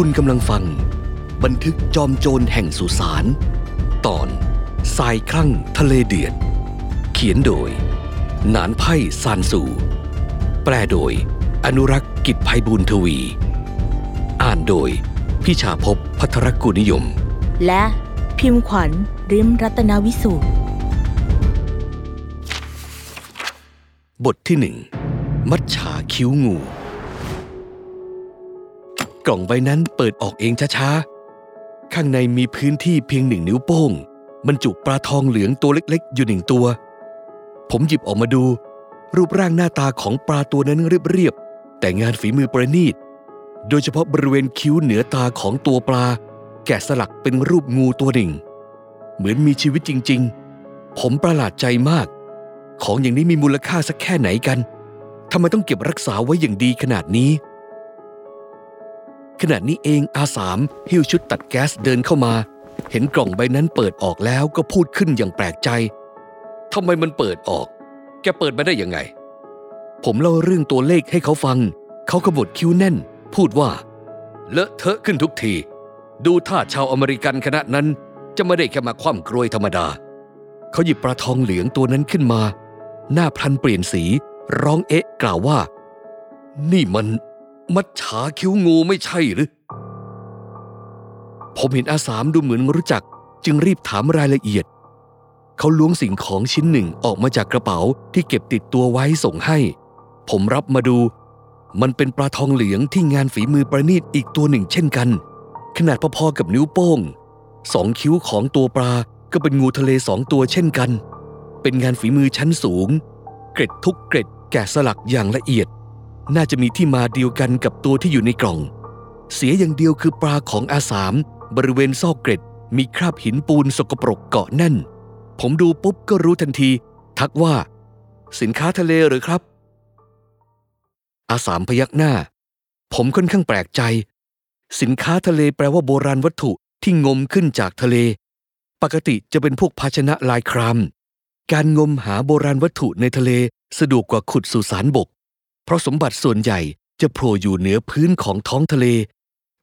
คุณกำลังฟัง บันทึกจอมโจรแห่งสุสาน ตอนทรายคลั่งทะเลเดือด เขียนโดย หนานไพ่ซานสูแปลโดย อนุรักษ์กิจภัยบุญทวี อ่านโดย พิชาภพพัทรกุนิยม และพิมพ์ขวัญริมรัตนวิสูตรบทที่หนึ่งมัดฉาคิ้วงู กล่องใบนั้นเปิดออกเองช้าๆ ข้างในมีพื้นที่เพียงหนึ่งนิ้วโป้งบรรจุปลาทองเหลืองตัวเล็กๆ อยู่หนึ่งตัว ผมหยิบออกมาดู รูปร่างหน้าตาของปลาตัวนั้นเรียบๆ แต่งานฝีมือประณีต โดยเฉพาะบริเวณคิ้วเหนือตาของตัวปลา แกะสลักเป็นรูปงูตัวหนึ่ง เหมือนมีชีวิตจริงๆ ผมประหลาดใจมาก ของอย่างนี้มีมูลค่าสักแค่ไหนกันทำไมต้องเก็บรักษาไว้อย่างดีขนาดนี้ ขณะนี้เองอาสามหิ้วชุดตัดแก๊สเดินเข้ามา เห็นกล่องใบนั้นเปิดออกแล้วก็พูดขึ้นอย่างแปลกใจทำไมมันเปิดออก แกเปิดมาได้ยังไง ผมเล่าเรื่องตัวเลขให้เขาฟัง เขาขบวดคิ้วแน่น พูดว่า เลอะเทอะขึ้นทุกที ดูท่าชาวอเมริกันคณะนั้น จะไม่ได้แค่มาคว่ำกรวยธรรมดา เขาหยิบปลาทองเหลืองตัวนั้นขึ้นมา หน้าพลันเปลี่ยนสี ร้องเอ๊ะ กล่าวว่า นี่มัน มัดฉาคิ้วงูไม่ใช่หรือ ผมเห็นอาสามดูเหมือนรู้จัก จึงรีบถามรายละเอียด เขาล้วงสิ่งของชิ้นหนึ่งออกมาจากกระเป๋าที่เก็บติดตัวไว้ส่งให้ ผมรับมาดู มันเป็นปลาทองเหลืองที่งานฝีมือประณีตอีกตัวหนึ่งเช่นกัน ขนาดพอๆกับนิ้วโป้งสองคิ้วของตัวปลาก็เป็นงูทะเลสองตัวเช่นกัน เป็นงานฝีมือชั้นสูง เกร็ดทุกเกร็ดแกะสลักอย่างละเอียด น่าจะมีที่มาเดียวกันกับตัวที่อยู่ในกล่อง เสียอย่างเดียวคือปลาของอาสาม บริเวณซอกเกร็ด มีคราบหินปูนสกปรกเกาะแน่น ผมดูปุ๊บก็รู้ทันที ทักว่า สินค้าทะเลหรือครับ อาสามพยักหน้า ผมค่อนข้างแปลกใจ สินค้าทะเลแปลว่าโบราณวัตถุที่งมขึ้นจากทะเล ปกติจะเป็นพวกภาชนะลายคราม การงมหาโบราณวัตถุในทะเลสะดวกกว่าขุดสุสานบก เพราะสมบัติส่วนใหญ่จะโผล่อยู่เหนือพื้นของท้องทะเล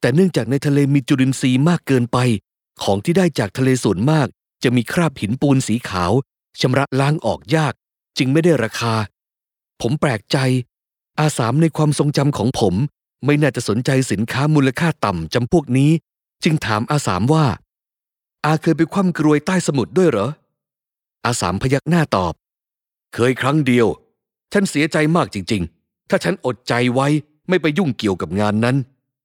แต่เนื่องจากในทะเลมีจุลินทรีย์มากเกินไป ของที่ได้จากทะเลส่วนมาก จะมีคราบหินปูนสีขาวชำระล้างออกยาก จึงไม่ได้ราคา ผมแปลกใจ อาสามในความทรงจำของผม ไม่น่าจะสนใจสินค้ามูลค่าต่ำจำพวกนี้ จึงถามอาสามว่า อาเคยไปคว่ำกรวยใต้สมุทรด้วยเหรอ อาสามพยักหน้าตอบ เคยครั้งเดียว ฉันเสียใจมากจริง ๆ ถ้าฉันอดใจไว้ไม่ไปยุ่งเกี่ยวกับงานนั้น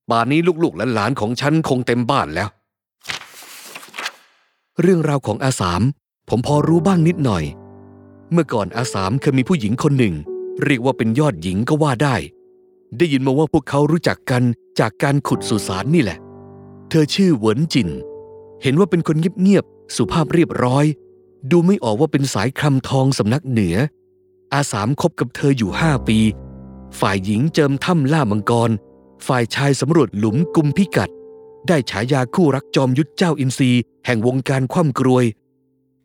ป่านนี้ลูกๆและหลานของฉันคงเต็มบ้านแล้ว เรื่องราวของอาสาม ผมพอรู้บ้างนิดหน่อย เมื่อก่อนอาสามเคยมีผู้หญิงคนหนึ่ง เรียกว่าเป็นยอดหญิงก็ว่าได้ ได้ยินมาว่าพวกเขารู้จักกันจากการขุดสุสานนี่แหละ เธอชื่อเหวินจิน เห็นว่าเป็นคนเงียบๆสุภาพเรียบร้อย ดูไม่ออกว่าเป็นสายคำทองสำนักเหนือ อาสามคบกับเธออยู่ห้าปี ฝ่ายหญิงเจิมถ้ำล่ามังกร ฝ่ายชายสำรวจหลุมกุมพิกัด ได้ฉายาคู่รักจอมยุทธเจ้าอินทรีแห่งวงการคว่ำกรวย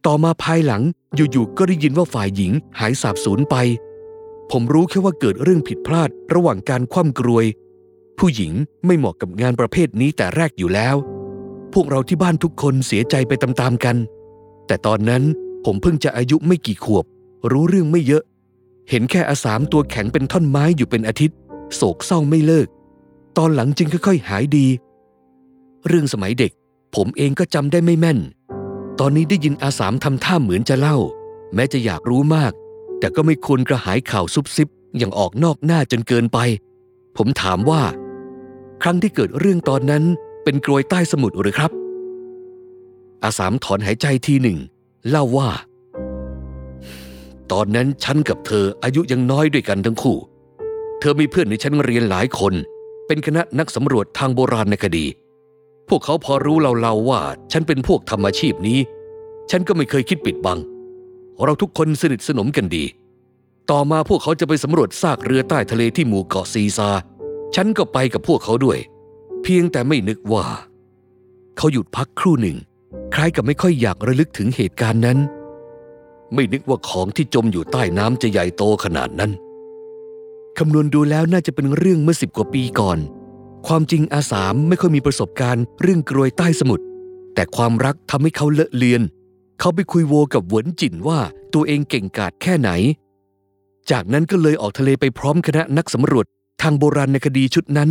ต่อมาภายหลังอยู่ๆก็ได้ยินว่าฝ่ายหญิงหายสาบสูญไป ผมรู้แค่ว่าเกิดเรื่องผิดพลาดระหว่างการคว่ำกรวย ผู้หญิงไม่เหมาะกับงานประเภทนี้แต่แรกอยู่แล้ว พวกเราที่บ้านทุกคนเสียใจไปตามๆกัน แต่ตอนนั้นผมเพิ่งจะอายุไม่กี่ขวบ รู้เรื่องไม่เยอะ เห็นแค่อาสามตัวแข็งเป็นท่อนไม้อยู่เป็นอาทิตย์ โศกเศร้าไม่เลิก ตอนหลังจึงค่อยๆ หายดี เรื่องสมัยเด็ก ผมเองก็จำได้ไม่แม่น ตอนนี้ได้ยินอาสามทำท่าเหมือนจะเล่า แม้จะอยากรู้มาก แต่ก็ไม่ควรกระหายข่าวซุบซิบอย่างออกนอกหน้าจนเกินไป ผมถามว่า ครั้งที่เกิดเรื่องตอนนั้นเป็นกรวยใต้สมุทรหรือครับ อาสามถอนหายใจทีหนึ่ง เล่าว่า ตอนนั้นฉันกับเธออายุยังน้อยด้วยกันทั้งคู่ เธอมีเพื่อนในชั้นเรียนหลายคน เป็นคณะนักสำรวจทางโบราณในคดี พวกเขาพอรู้เราเราว่า ฉันเป็นพวกทำอาชีพนี้ ฉันก็ไม่เคยคิดปิดบัง เราทุกคนสนิทสนมกันดี ต่อมาพวกเขาจะไปสำรวจซากเรือใต้ทะเลที่หมู่เกาะซีซา ฉันก็ไปกับพวกเขาด้วย เพียงแต่ไม่นึกว่า เขาหยุดพักครู่หนึ่ง คล้ายกับไม่ค่อยอยากระลึกถึงเหตุการณ์นั้น ไม่นึกว่าของที่จมอยู่ใต้น้ำจะใหญ่โตขนาดนั้นคำนวณดูแล้วน่าจะเป็นเรื่องเมื่อสิบกว่าปีก่อน ความจริงอาสามไม่ค่อยมีประสบการณ์เรื่องกรวยใต้สมุทรแต่ความรักทำให้เขาเลอะเลือน เขาไปคุยโวกับหวนจินว่าตัวเองเก่งกาจแค่ไหน จากนั้นก็เลยออกทะเลไปพร้อมคณะนักสำรวจทางโบราณในคดีชุดนั้น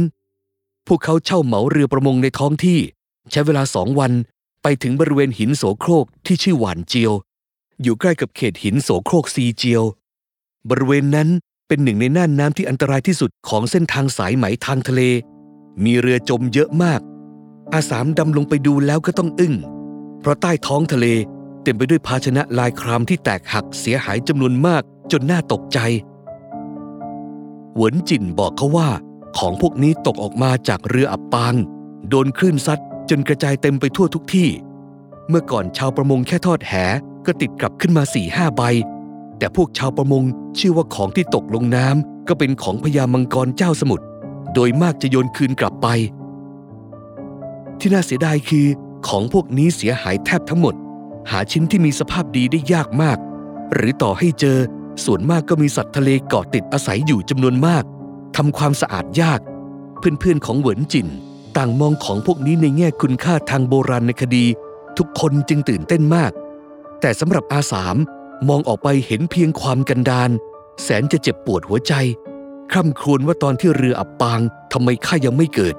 พวกเขาเช่าเหมาเรือประมงในท้องที่ ใช้เวลาสองวันไปถึงบริเวณหินโสโครกที่ชื่อหวานเจียว อยู่ใกล้กับเขตหินโสโครกซีเจียว บริเวณนั้นเป็นหนึ่งในน่านน้ำที่อันตรายที่สุดของเส้นทางสายไหมทางทะเล มีเรือจมเยอะมาก อาสามดำลงไปดูแล้วก็ต้องอึ้ง เพราะใต้ท้องทะเลเต็มไปด้วยภาชนะลายครามที่แตกหักเสียหายจำนวนมากจนน่าตกใจ หวนจินบอกเขาว่า ของพวกนี้ตกออกมาจากเรืออับปาง โดนคลื่นซัดจนกระจายเต็มไปทั่วทุกที่ เมื่อก่อนชาวประมงแค่ทอดแห ก็ติดกลับขึ้นมาสี่ห้าใบ แต่พวกชาวประมงเชื่อว่าของที่ตกลงน้ำก็เป็นของพญามังกรเจ้าสมุทรโดยมากจะโยนคืนกลับไป ที่น่าเสียดายคือ ของพวกนี้เสียหายแทบทั้งหมด หาชิ้นที่มีสภาพดีได้ยากมาก หรือต่อให้เจอ ส่วนมากก็มีสัตว์ทะเลเกาะติดอาศัยอยู่จำนวนมากทำความสะอาดยาก เพื่อนๆของเหวินจินต่างมองของพวกนี้ในแง่คุณค่าทางโบราณในคดี ทุกคนจึงตื่นเต้นมาก แต่สำหรับอาสามมองออกไปเห็นเพียงความกันดานแสนจะเจ็บปวดหัวใจ คร่ำครวญว่าตอนที่เรืออับปางทำไมข้ายังไม่เกิด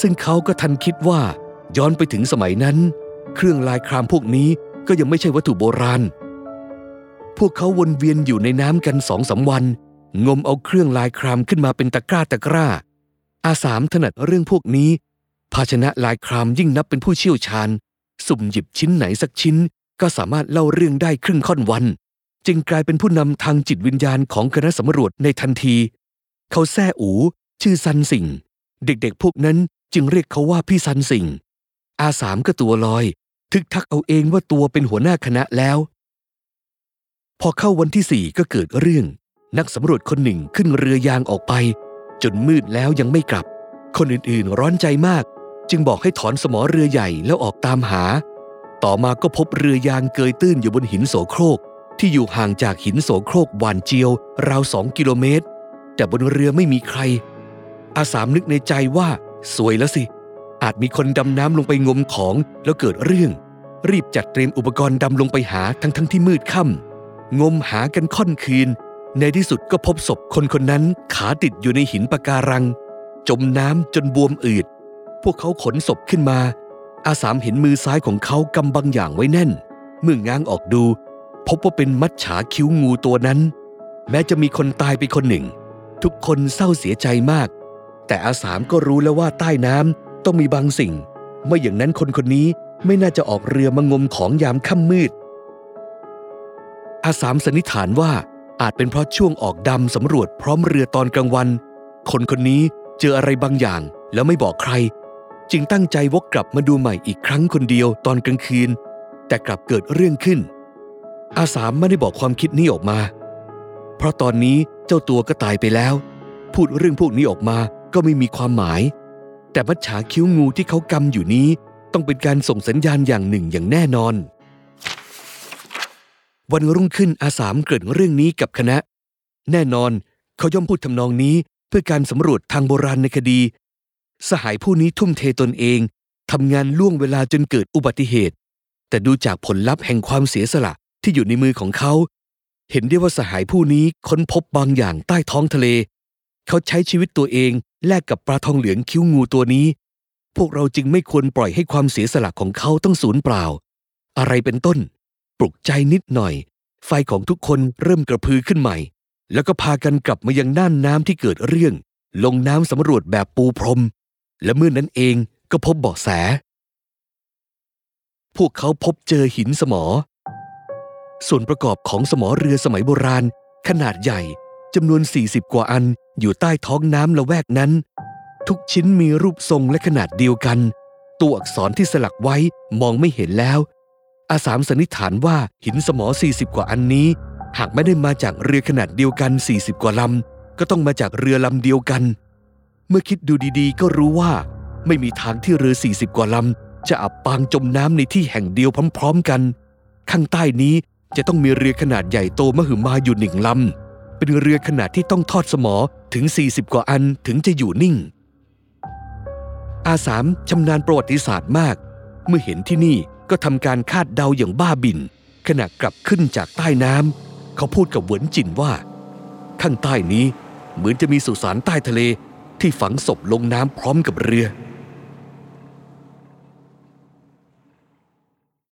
ซึ่งเขาก็ทันคิดว่าย้อนไปถึงสมัยนั้น เครื่องลายครามพวกนี้ก็ยังไม่ใช่วัตถุโบราณ พวกเขาวนเวียนอยู่ในน้ำกันสองสาวัน งมเอาเครื่องลายครามขึ้นมาเป็นตะกร้าตะกร้า อาสามถนัดเรื่องพวกนี้ ภาชนะลายครามยิ่งนับเป็นผู้เชี่ยวชาญ สุ่มหยิบชิ้นไหนสักชิ้น ก็สามารถเล่าเรื่องได้ครึ่งค่อนวัน จึงกลายเป็นผู้นำทางจิตวิญญาณของคณะสำรวจในทันที เขาแซ่อูชื่อซันสิงเด็กๆ พวกนั้นจึงเรียกเขาว่าพี่ซันสิงอาสามก็ตัวลอย ทึกทักเอาเองว่าตัวเป็นหัวหน้าคณะแล้ว พอเข้าวันที่สี่ก็เกิดเรื่อง นักสำรวจคนหนึ่งขึ้นเรือยางออกไป จนมืดแล้วยังไม่กลับ คนอื่นๆร้อนใจมาก จึงบอกให้ถอนสมอเรือใหญ่แล้วออกตามหา ต่อมาก็พบเรือยางเกยตื้นอยู่บนหินโสโครก ที่อยู่ห่างจากหินโสโครกหวานเจียว ราวสองกิโลเมตร แต่บนเรือไม่มีใคร อาสามนึกในใจว่า สวยแล้วสิ อาจมีคนดำน้ำลงไปงมของแล้วเกิดเรื่อง รีบจัดเตรียมอุปกรณ์ดำลงไปหาทั้งทั้งที่มืดค่ำงมหากันค่อนคืน ในที่สุดก็พบศพคนคนนั้นขาติดอยู่ในหินปะการัง จมน้ำจนบวมอืดพวกเขาขนศพขึ้นมา อาสามเห็นมือซ้ายของเขากำบางอย่างไว้แน่น เมื่อง้างออกดู พบว่าเป็นมัดฉาคิ้วงูตัวนั้น แม้จะมีคนตายไปคนหนึ่ง ทุกคนเศร้าเสียใจมาก แต่อาสามก็รู้แล้วว่าใต้น้ำต้องมีบางสิ่ง ไม่อย่างนั้นคนคนนี้ไม่น่าจะออกเรือมางมของยามค่ำมืด อาสามสันนิษฐานว่าอาจเป็นเพราะช่วงออกดำสำรวจพร้อมเรือตอนกลางวัน คนคนนี้เจออะไรบางอย่างแล้วไม่บอกใคร จึงตั้งใจวกกลับมาดูใหม่อีกครั้งคนเดียวตอนกลางคืน แต่กลับเกิดเรื่องขึ้น อาสามไม่ได้บอกความคิดนี้ออกมา เพราะตอนนี้เจ้าตัวก็ตายไปแล้ว พูดเรื่องพวกนี้ออกมาก็ไม่มีความหมาย แต่มัจฉาคิ้วงูที่เขากำอยู่นี้ ต้องเป็นการส่งสัญญาณอย่างหนึ่งอย่างแน่นอน วันรุ่งขึ้นอาสามเกริ่นเรื่องนี้กับคณะ แน่นอนเขาย่อมพูดทำนองนี้เพื่อการสำรวจทางโบราณในคดี สหายผู้นี้ทุ่มเทตนเองทำงานล่วงเวลาจนเกิดอุบัติเหตุ แต่ดูจากผลลัพธ์แห่งความเสียสละที่อยู่ในมือของเขา เห็นได้ว่าสหายผู้นี้ค้นพบบางอย่างใต้ท้องทะเล เขาใช้ชีวิตตัวเองแลกกับปลาทองเหลืองคิ้วงูตัวนี้ พวกเราจึงไม่ควรปล่อยให้ความเสียสละของเขาต้องสูญเปล่า อะไรเป็นต้น ปลุกใจนิดหน่อย ไฟของทุกคนเริ่มกระพือขึ้นใหม่ แล้วก็พากันกลับมายังน่านน้ำที่เกิดเรื่อง ลงน้ำสำรวจแบบปูพรม และเมื่อนนั้นเองก็พบเบาะแส พวกเขาพบเจอหินสมอ ส่วนประกอบของสมอเรือสมัยโบราณ ขนาดใหญ่จำนวน 40 กว่าอันอยู่ใต้ท้องน้ำละแวกนั้น ทุกชิ้นมีรูปทรงและขนาดเดียวกัน ตัวอักษรที่สลักไว้มองไม่เห็นแล้ว อาสามสันนิษฐานว่าหินสมอ 40 กว่าอันนี้ หากไม่ได้มาจากเรือขนาดเดียวกัน 40 กว่าลำก็ต้องมาจากเรือลำเดียวกัน เมื่อคิดดูดีๆ ก็รู้ว่า ไม่มีทางที่เรือ 40 กว่าลำจะอับปางจมน้ำในที่แห่งเดียวพร้อม ๆกัน ข้างใต้นี้จะต้องมีเรือขนาดใหญ่โตมหึมาอยู่หนึ่งลำ เป็นเรือขนาดที่ต้องทอดสมอถึง 40 กว่าอันถึงจะอยู่นิ่ง อาสามชำนาญประวัติศาสตร์มาก เมื่อเห็นที่นี่ก็ทำการคาดเดาอย่างบ้าบิน ขณะกลับขึ้นจากใต้น้ำเขาพูดกับเหวินจินว่า ข้างใต้นี้เหมือนจะมีสุสานใต้ทะเล ที่ฝังศพลงน้ำพร้อมกับเรือ